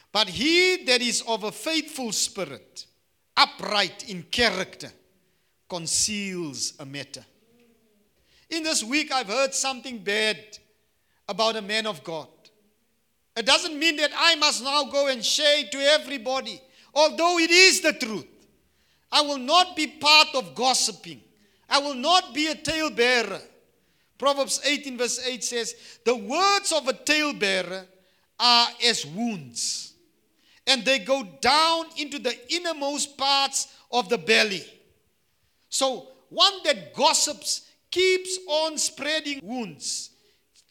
But he that is of a faithful spirit, upright in character, conceals a matter. In this week, I've heard something bad about a man of God. It doesn't mean that I must now go and share it to everybody, although it is the truth. I will not be part of gossiping. I will not be a talebearer. Proverbs 18, verse 8 says, The words of a talebearer are as wounds, and they go down into the innermost parts of the belly. So, one that gossips keeps on spreading wounds,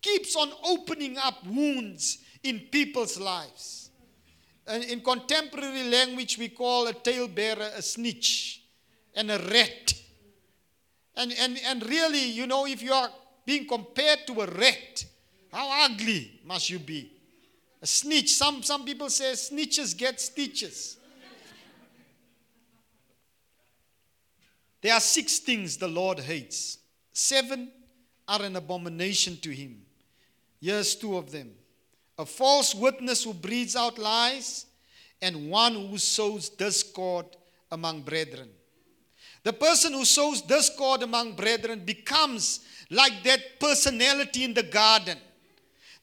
keeps on opening up wounds in people's lives. And in contemporary language, we call a talebearer a snitch and a rat. And, and, and really, you know, if you are being compared to a rat, how ugly must you be? A snitch. Some, some people say snitches get stitches. There are six things the Lord hates. Seven are an abomination to him. Here's two of them a false witness who breathes out lies, and one who sows discord among brethren. The person who sows discord among brethren becomes like that personality in the garden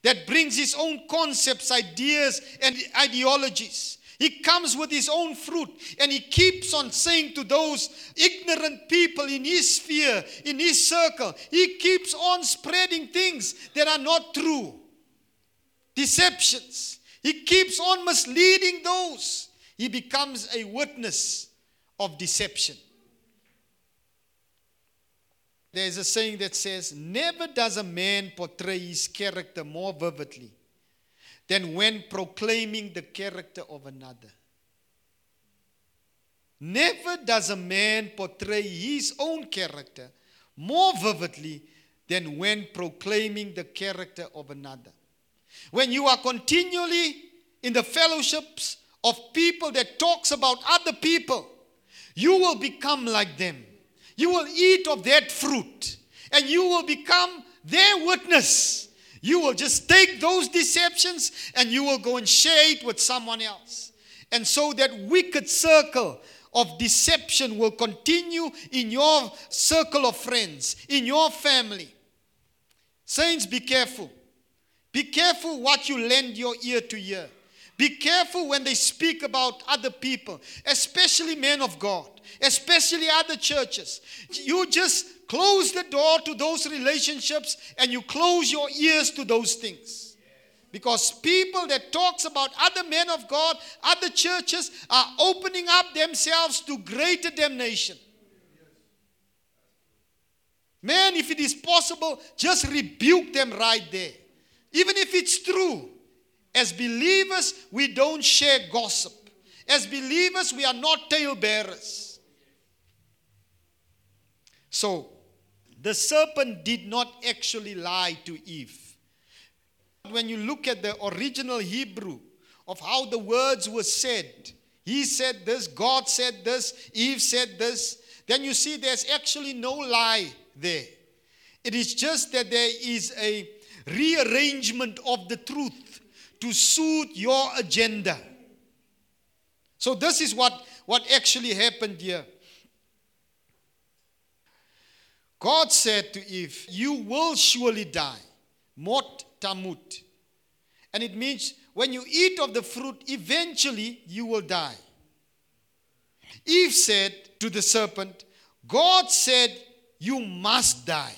that brings his own concepts, ideas, and ideologies. He comes with his own fruit and he keeps on saying to those ignorant people in his sphere, in his circle, he keeps on spreading things that are not true. Deceptions. He keeps on misleading those. He becomes a witness of deception. There's a saying that says, Never does a man portray his character more vividly than when proclaiming the character of another. Never does a man portray his own character more vividly than when proclaiming the character of another. When you are continually in the fellowships of people that talks about other people, you will become like them. You will eat of that fruit and you will become their witness. You will just take those deceptions and you will go and share it with someone else. And so that wicked circle of deception will continue in your circle of friends, in your family. Saints, be careful. Be careful what you lend your ear to hear. Be careful when they speak about other people, especially men of God, especially other churches. You just close the door to those relationships and you close your ears to those things. Because people that talks about other men of God, other churches are opening up themselves to greater damnation. Man, if it is possible, just rebuke them right there. Even if it's true. As believers, we don't share gossip. As believers, we are not tale bearers So, the serpent did not actually lie to Eve. When you look at the original Hebrew of how the words were said, he said this, God said this, Eve said this, then you see there's actually no lie there. It is just that there is a rearrangement of the truth to suit your agenda. So, this is what, what actually happened here. God said to Eve, You will surely die. Mot tamut. And it means when you eat of the fruit, eventually you will die. Eve said to the serpent, God said, You must die.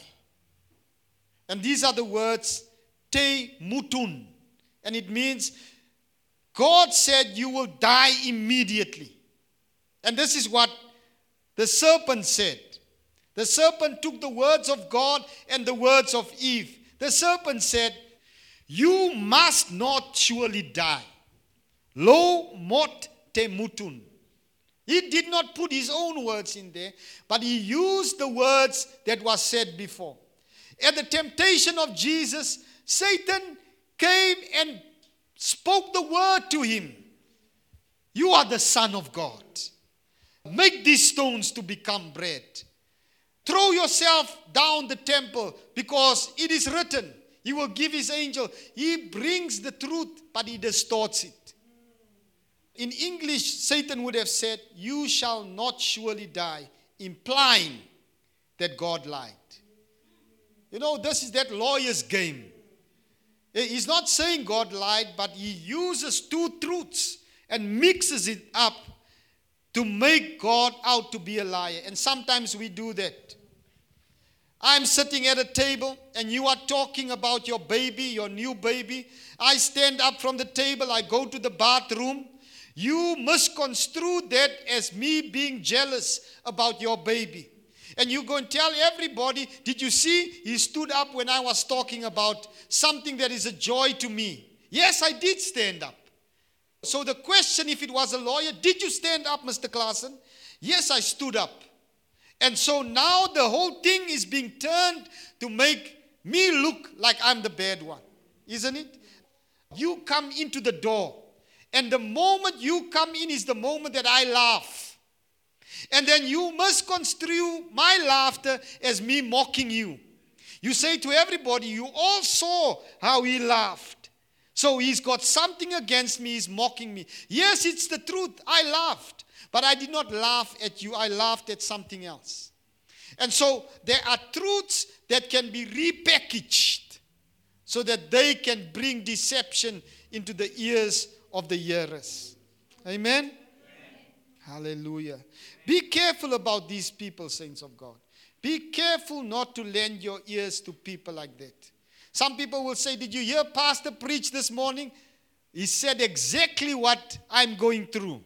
And these are the words, te mutun. And it means, God said, You will die immediately. And this is what the serpent said. The serpent took the words of God and the words of Eve. The serpent said, You must not surely die. Lo mot te mutun. He did not put his own words in there, but he used the words that was said before. At the temptation of Jesus, Satan came and spoke the word to him. You are the Son of God. Make these stones to become bread. Throw yourself down the temple because it is written, He will give His angel. He brings the truth, but He distorts it. In English, Satan would have said, You shall not surely die, implying that God lied. You know, this is that lawyer's game. He's not saying God lied, but he uses two truths and mixes it up to make God out to be a liar. And sometimes we do that. I'm sitting at a table and you are talking about your baby, your new baby. I stand up from the table, I go to the bathroom. You misconstrue that as me being jealous about your baby. And you go and tell everybody, did you see? He stood up when I was talking about something that is a joy to me. Yes, I did stand up. So the question, if it was a lawyer, did you stand up, Mr. Claassen? Yes, I stood up. And so now the whole thing is being turned to make me look like I'm the bad one, isn't it? You come into the door, and the moment you come in is the moment that I laugh. And then you must construe my laughter as me mocking you. You say to everybody, You all saw how he laughed. So he's got something against me, he's mocking me. Yes, it's the truth. I laughed. But I did not laugh at you, I laughed at something else. And so there are truths that can be repackaged so that they can bring deception into the ears of the hearers. Amen? Amen? Hallelujah. Be careful about these people, saints of God. Be careful not to lend your ears to people like that. Some people will say, Did you hear Pastor preach this morning? He said exactly what I'm going through.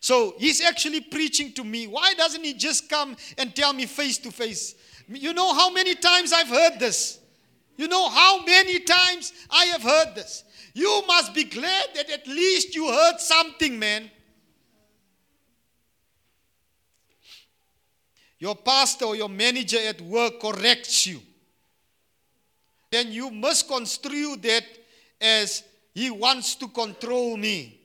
So he's actually preaching to me. Why doesn't he just come and tell me face to face? You know how many times I've heard this? You know how many times I have heard this? You must be glad that at least you heard something, man. Your pastor or your manager at work corrects you. Then you must construe that as he wants to control me.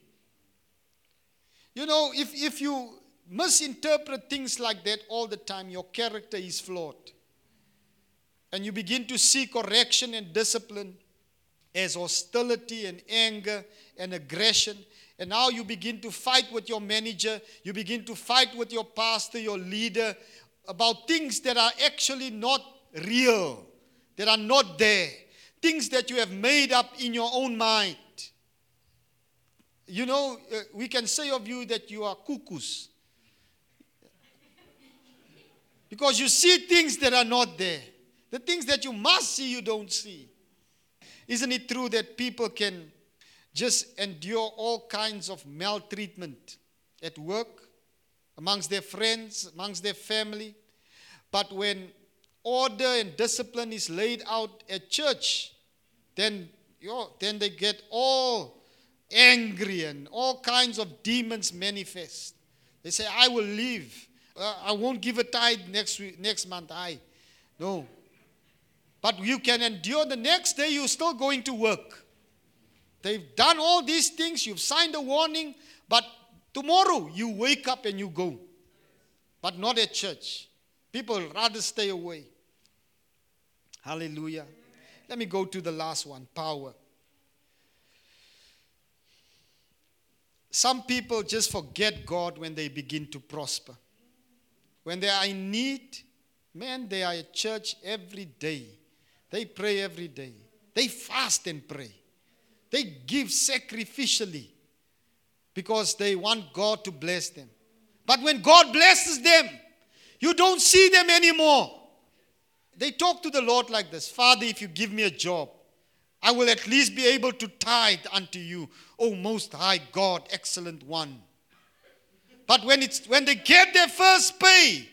You know, if, if you misinterpret things like that all the time, your character is flawed. And you begin to see correction and discipline as hostility and anger and aggression. And now you begin to fight with your manager, you begin to fight with your pastor, your leader about things that are actually not real, that are not there, things that you have made up in your own mind. You know, uh, we can say of you that you are cuckoos. Because you see things that are not there. The things that you must see, you don't see. Isn't it true that people can just endure all kinds of maltreatment at work, amongst their friends, amongst their family? But when order and discipline is laid out at church, then, then they get all angry and all kinds of demons manifest. They say, I will leave. Uh, I won't give a tithe next week, next month. I no. But you can endure the next day, you're still going to work. They've done all these things, you've signed a warning, but tomorrow you wake up and you go. But not at church. People rather stay away. Hallelujah. Let me go to the last one power. Some people just forget God when they begin to prosper. When they are in need, man, they are at church every day. They pray every day. They fast and pray. They give sacrificially because they want God to bless them. But when God blesses them, you don't see them anymore. They talk to the Lord like this Father, if you give me a job, I will at least be able to tithe unto you, O Most High God, excellent one. But when, it's, when they get their first pay,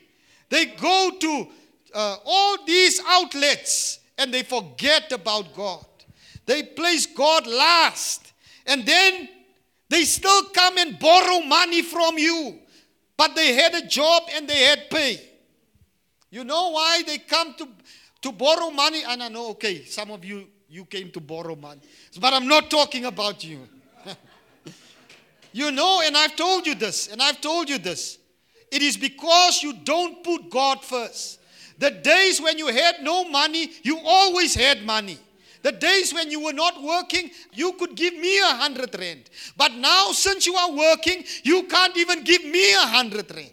they go to uh, all these outlets and they forget about God. They place God last. And then they still come and borrow money from you. But they had a job and they had pay. You know why they come to, to borrow money? And I know, okay, some of you, you came to borrow money. But I'm not talking about you. you know, and I've told you this, and I've told you this. It is because you don't put God first. The days when you had no money, you always had money. The days when you were not working, you could give me a hundred rand. But now, since you are working, you can't even give me a hundred rand.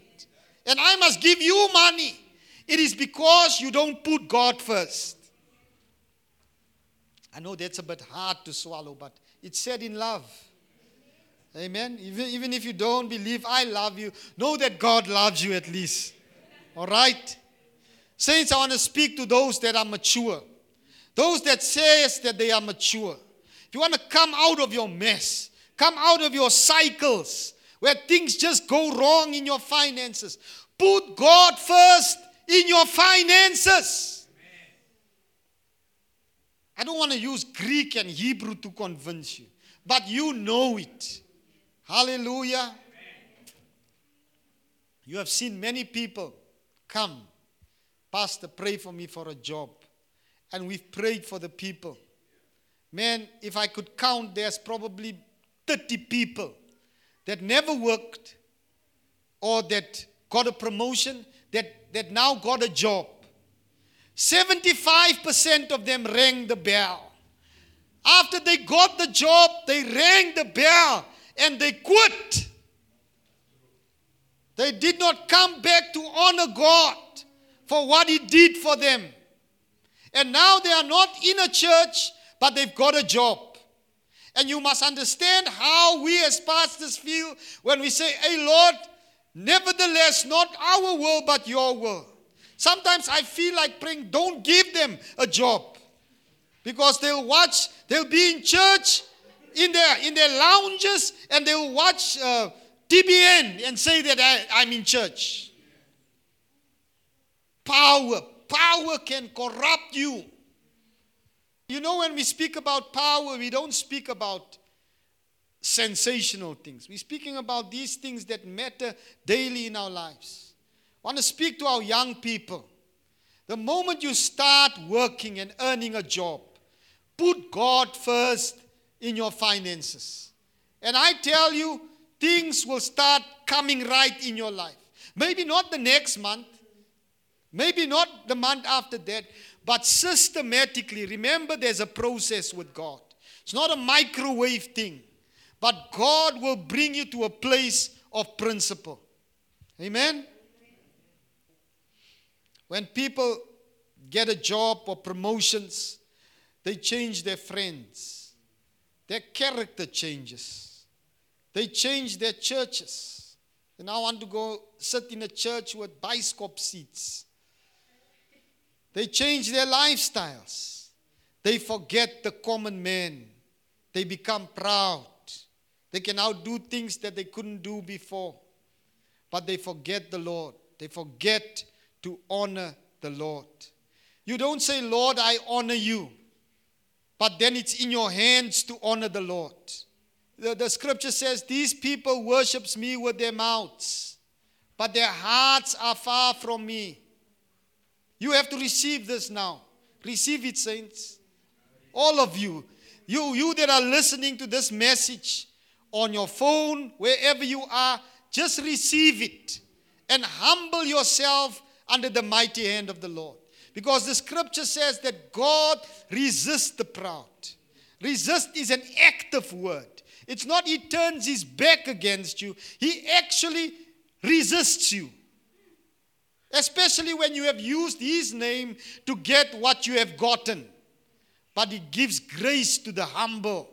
And I must give you money. It is because you don't put God first. I know that's a bit hard to swallow, but it's said in love. Amen. Even, even if you don't believe I love you, know that God loves you at least. All right? Saints, I want to speak to those that are mature. Those that says that they are mature. If you want to come out of your mess, come out of your cycles where things just go wrong in your finances, put God first in your finances. I don't want to use Greek and Hebrew to convince you, but you know it. Hallelujah. You have seen many people come, Pastor, pray for me for a job. And we've prayed for the people. Man, if I could count, there's probably 30 people that never worked or that got a promotion, that, now got a job. 75% of them rang the bell. After they got the job, they rang the bell and they quit. They did not come back to honor God for what He did for them. And now they are not in a church, but they've got a job. And you must understand how we as pastors feel when we say, Hey Lord, nevertheless, not our will, but your will. Sometimes I feel like praying, don't give them a job. Because they'll watch, they'll be in church, in their, in their lounges, and they'll watch uh, TBN and say that I, I'm in church. Power, power can corrupt you. You know, when we speak about power, we don't speak about sensational things. We're speaking about these things that matter daily in our lives. I want to speak to our young people. The moment you start working and earning a job, put God first in your finances. And I tell you, things will start coming right in your life. Maybe not the next month, maybe not the month after that, but systematically. Remember, there's a process with God. It's not a microwave thing, but God will bring you to a place of principle. Amen? When people get a job or promotions, they change their friends. Their character changes. They change their churches. They now want to go sit in a church with bicycle seats. They change their lifestyles. They forget the common man. They become proud. They can now do things that they couldn't do before. But they forget the Lord. They forget to honor the Lord. You don't say, Lord, I honor you. But then it's in your hands to honor the Lord. The, the scripture says, These people worships me with their mouths, but their hearts are far from me. You have to receive this now. Receive it, saints. All of you. You, you that are listening to this message on your phone, wherever you are, just receive it and humble yourself under the mighty hand of the Lord. Because the scripture says that God resists the proud. Resist is an active word. It's not he turns his back against you, he actually resists you. Especially when you have used his name to get what you have gotten. But he gives grace to the humble.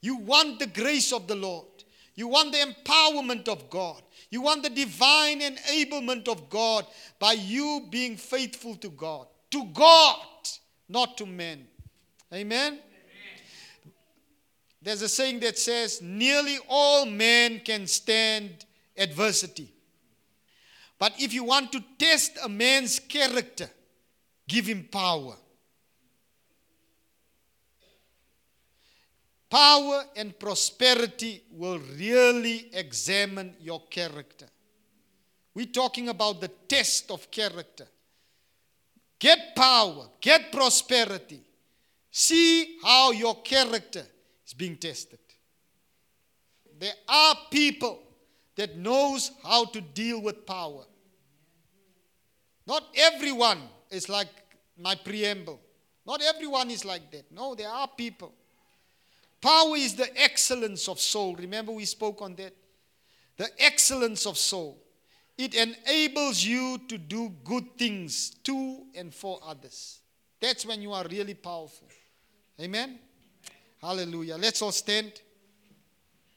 You want the grace of the Lord. You want the empowerment of God. You want the divine enablement of God by you being faithful to God. To God, not to men. Amen? Amen? There's a saying that says, nearly all men can stand adversity. But if you want to test a man's character, give him power. Power and prosperity will really examine your character. We're talking about the test of character. Get power, get prosperity. See how your character is being tested. There are people that knows how to deal with power. Not everyone is like my preamble. Not everyone is like that. No, there are people. Power is the excellence of soul. Remember, we spoke on that? The excellence of soul. It enables you to do good things to and for others. That's when you are really powerful. Amen? Hallelujah. Let's all stand.